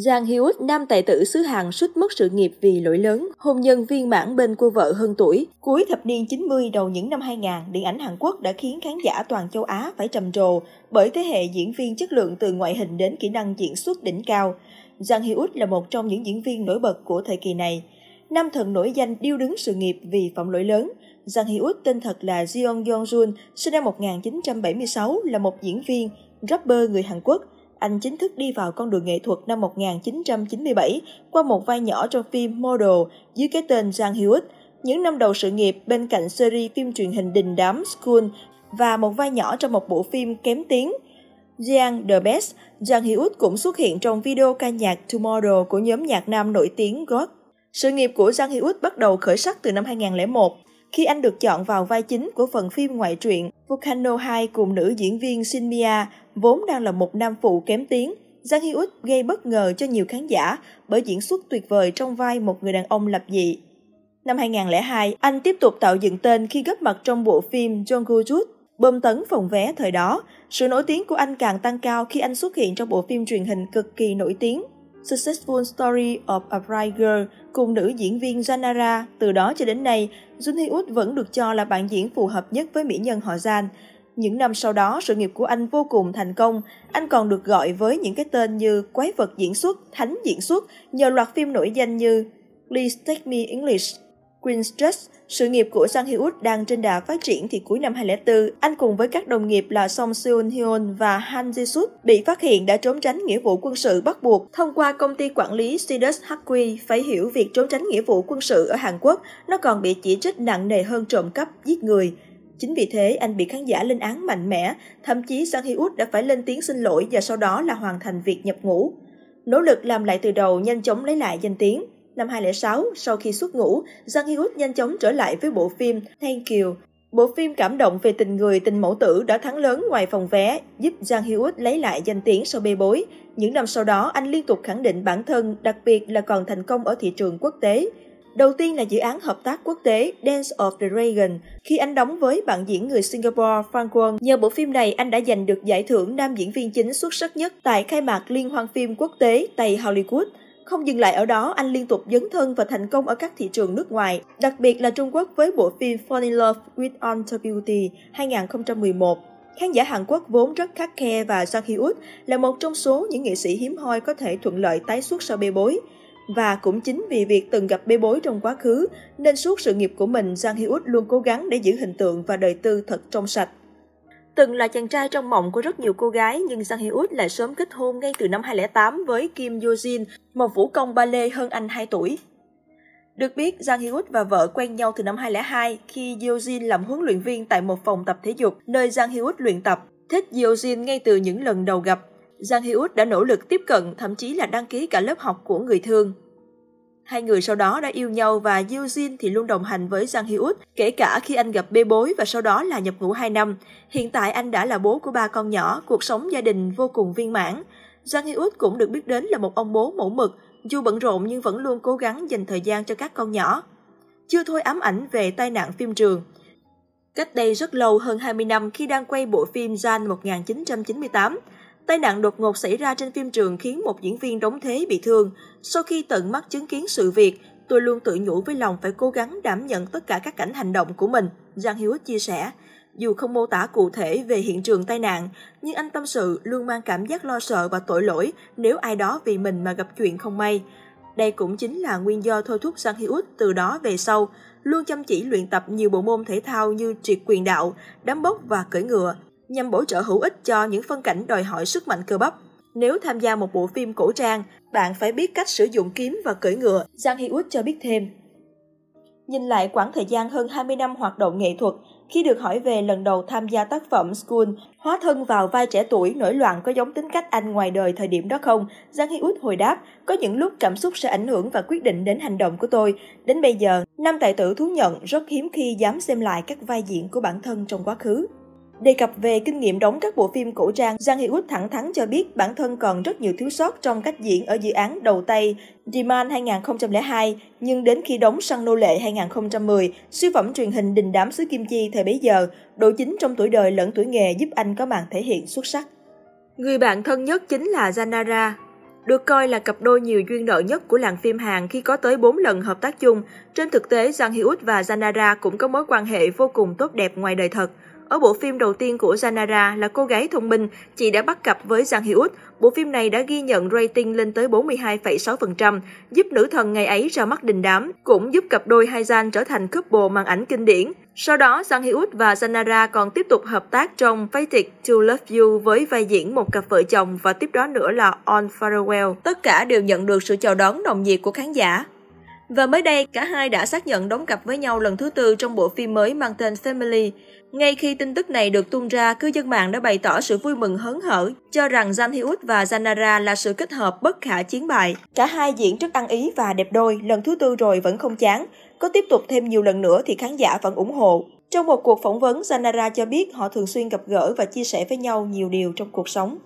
Giang Hyuk, nam tài tử xứ Hàn suýt mất sự nghiệp vì lỗi lớn, hôn nhân viên mãn bên cô vợ hơn tuổi. Cuối thập niên 90 đầu những năm 2000, điện ảnh Hàn Quốc đã khiến khán giả toàn châu Á phải trầm trồ bởi thế hệ diễn viên chất lượng từ ngoại hình đến kỹ năng diễn xuất đỉnh cao. Giang Hyuk là một trong những diễn viên nổi bật của thời kỳ này. Nam thần nổi danh điêu đứng sự nghiệp vì phạm lỗi lớn. Giang Hyuk tên thật là Jeon Yong Jun, sinh năm 1976, là một diễn viên, rapper người Hàn Quốc – anh chính thức đi vào con đường nghệ thuật năm 1997 qua một vai nhỏ trong phim Model dưới cái tên Giang Hewitt. Những năm đầu sự nghiệp bên cạnh series phim truyền hình đình đám School và một vai nhỏ trong một bộ phim kém tiếng. Jiang The Best, Giang Hyuk cũng xuất hiện trong video ca nhạc Tomorrow của nhóm nhạc nam nổi tiếng God. Sự nghiệp của Giang Hyuk bắt đầu khởi sắc từ năm 2001 khi anh được chọn vào vai chính của phần phim ngoại truyện Volcano 2 cùng nữ diễn viên Shin Mia, vốn đang là một nam phụ kém tiếng. Giang Hy Út gây bất ngờ cho nhiều khán giả bởi diễn xuất tuyệt vời trong vai một người đàn ông lập dị. Năm 2002, anh tiếp tục tạo dựng tên khi góp mặt trong bộ phim John Jut, bơm tấn phòng vé thời đó. Sự nổi tiếng của anh càng tăng cao khi anh xuất hiện trong bộ phim truyền hình cực kỳ nổi tiếng Successful Story of a Bright Girl cùng nữ diễn viên Janara. Từ đó cho đến nay, Jun Hee vẫn được cho là bạn diễn phù hợp nhất với mỹ nhân họ Jan. Những năm sau đó, sự nghiệp của anh vô cùng thành công. Anh còn được gọi với những cái tên như quái vật diễn xuất, thánh diễn xuất nhờ loạt phim nổi danh như Please Take Me English, Queen's Trust, sự nghiệp của Sang Hyuk đang trên đà phát triển thì cuối năm 2004, anh cùng với các đồng nghiệp là Song Seon Hyun và Han Ji Suk bị phát hiện đã trốn tránh nghĩa vụ quân sự bắt buộc. Thông qua công ty quản lý Sidus HQ. phải hiểu việc trốn tránh nghĩa vụ quân sự ở Hàn Quốc, nó còn bị chỉ trích nặng nề hơn trộm cắp, giết người. Chính vì thế, anh bị khán giả lên án mạnh mẽ, thậm chí Sang Hyuk đã phải lên tiếng xin lỗi và sau đó là hoàn thành việc nhập ngũ. Nỗ lực làm lại từ đầu nhanh chóng lấy lại danh tiếng. Năm 2006, sau khi xuất ngũ, Jang Hyuk nhanh chóng trở lại với bộ phim Thank You. Bộ phim cảm động về tình người, tình mẫu tử đã thắng lớn ngoài phòng vé, giúp Jang Hyuk lấy lại danh tiếng sau bê bối. Những năm sau đó, anh liên tục khẳng định bản thân, đặc biệt là còn thành công ở thị trường quốc tế. Đầu tiên là dự án hợp tác quốc tế Dance of the Dragon, khi anh đóng với bạn diễn người Singapore Frank Wong. Nhờ bộ phim này, anh đã giành được giải thưởng nam diễn viên chính xuất sắc nhất tại khai mạc Liên hoan phim quốc tế Tây Hollywood. Không dừng lại ở đó, anh liên tục dấn thân và thành công ở các thị trường nước ngoài, đặc biệt là Trung Quốc với bộ phim Fall in Love with Alter Beauty 2011. Khán giả Hàn Quốc vốn rất khắc khe và Sang Hee Út là một trong số những nghệ sĩ hiếm hoi có thể thuận lợi tái xuất sau bê bối. Và cũng chính vì việc từng gặp bê bối trong quá khứ, nên suốt sự nghiệp của mình, Sang Hee Út luôn cố gắng để giữ hình tượng và đời tư thật trong sạch. Từng là chàng trai trong mộng của rất nhiều cô gái, nhưng Sang Hye Út lại sớm kết hôn ngay từ năm 2008 với Kim Yo Jin, một vũ công ballet hơn anh 2 tuổi. Được biết, Giang Hye và vợ quen nhau từ năm 2002 khi Yo Jin làm huấn luyện viên tại một phòng tập thể dục nơi Giang Hye luyện tập. Thích Yo Jin ngay từ những lần đầu gặp, Giang Hye đã nỗ lực tiếp cận, thậm chí là đăng ký cả lớp học của người thương. Hai người sau đó đã yêu nhau và Yoo Jin thì luôn đồng hành với Jang Hyuk, kể cả khi anh gặp bê bối và sau đó là nhập ngũ 2 năm. Hiện tại anh đã là bố của ba con nhỏ, cuộc sống gia đình vô cùng viên mãn. Jang Hyuk cũng được biết đến là một ông bố mẫu mực, dù bận rộn nhưng vẫn luôn cố gắng dành thời gian cho các con nhỏ. Chưa thôi ám ảnh về tai nạn phim trường. Cách đây rất lâu hơn 20 năm khi đang quay bộ phim Jan 1998, Tai nạn đột ngột xảy ra trên phim trường khiến một diễn viên đóng thế bị thương. Sau khi tận mắt chứng kiến sự việc, tôi luôn tự nhủ với lòng phải cố gắng đảm nhận tất cả các cảnh hành động của mình, Giang Hiếu chia sẻ. Dù không mô tả cụ thể về hiện trường tai nạn, nhưng anh tâm sự luôn mang cảm giác lo sợ và tội lỗi nếu ai đó vì mình mà gặp chuyện không may. Đây cũng chính là nguyên do thôi thúc Sang Hiếu từ đó về sau, luôn chăm chỉ luyện tập nhiều bộ môn thể thao như triệt quyền đạo, đám bốc và cưỡi ngựa, nhằm bổ trợ hữu ích cho những phân cảnh đòi hỏi sức mạnh cơ bắp. Nếu tham gia một bộ phim cổ trang, bạn phải biết cách sử dụng kiếm và cưỡi ngựa, Giang Hyuk cho biết thêm. Nhìn lại quãng thời gian hơn 20 năm hoạt động nghệ thuật, khi được hỏi về lần đầu tham gia tác phẩm School, hóa thân vào vai trẻ tuổi nổi loạn có giống tính cách anh ngoài đời thời điểm đó không? Giang Hy Út hồi đáp, có những lúc cảm xúc sẽ ảnh hưởng và quyết định đến hành động của tôi. Đến bây giờ, nam tài tử thú nhận rất hiếm khi dám xem lại các vai diễn của bản thân trong quá khứ. Đề cập về kinh nghiệm đóng các bộ phim cổ trang, Giang Hyuk thẳng thắn cho biết bản thân còn rất nhiều thiếu sót trong cách diễn ở dự án đầu tay Demand 2002, nhưng đến khi đóng Săn Nô Lệ 2010, siêu phẩm truyền hình đình đám xứ Kim Chi thời bấy giờ, độ chính trong tuổi đời lẫn tuổi nghề giúp anh có màn thể hiện xuất sắc. Người bạn thân nhất chính là Zanara, được coi là cặp đôi nhiều duyên nợ nhất của làng phim Hàn khi có tới 4 lần hợp tác chung. Trên thực tế, Jang Hyun và Janara cũng có mối quan hệ vô cùng tốt đẹp ngoài đời thật. Ở bộ phim đầu tiên của Janara là cô gái thông minh, chị đã bắt cặp với Jang Út. Bộ phim này đã ghi nhận rating lên tới 42,6%, giúp nữ thần ngày ấy ra mắt đình đám, cũng giúp cặp đôi hai Gian trở thành couple màn ảnh kinh điển. Sau đó, Jang Út và Janara còn tiếp tục hợp tác trong Fated to Love You với vai diễn một cặp vợ chồng và tiếp đó nữa là On Farewell. Tất cả đều nhận được sự chào đón nồng nhiệt của khán giả. Và mới đây, cả hai đã xác nhận đóng cặp với nhau lần thứ tư trong bộ phim mới mang tên Family. Ngay khi tin tức này được tung ra, cư dân mạng đã bày tỏ sự vui mừng hớn hở, cho rằng Jang Hyuk và Janara là sự kết hợp bất khả chiến bại. Cả hai diễn rất ăn ý và đẹp đôi, lần thứ tư rồi vẫn không chán. Có tiếp tục thêm nhiều lần nữa thì khán giả vẫn ủng hộ. Trong một cuộc phỏng vấn, Janara cho biết họ thường xuyên gặp gỡ và chia sẻ với nhau nhiều điều trong cuộc sống.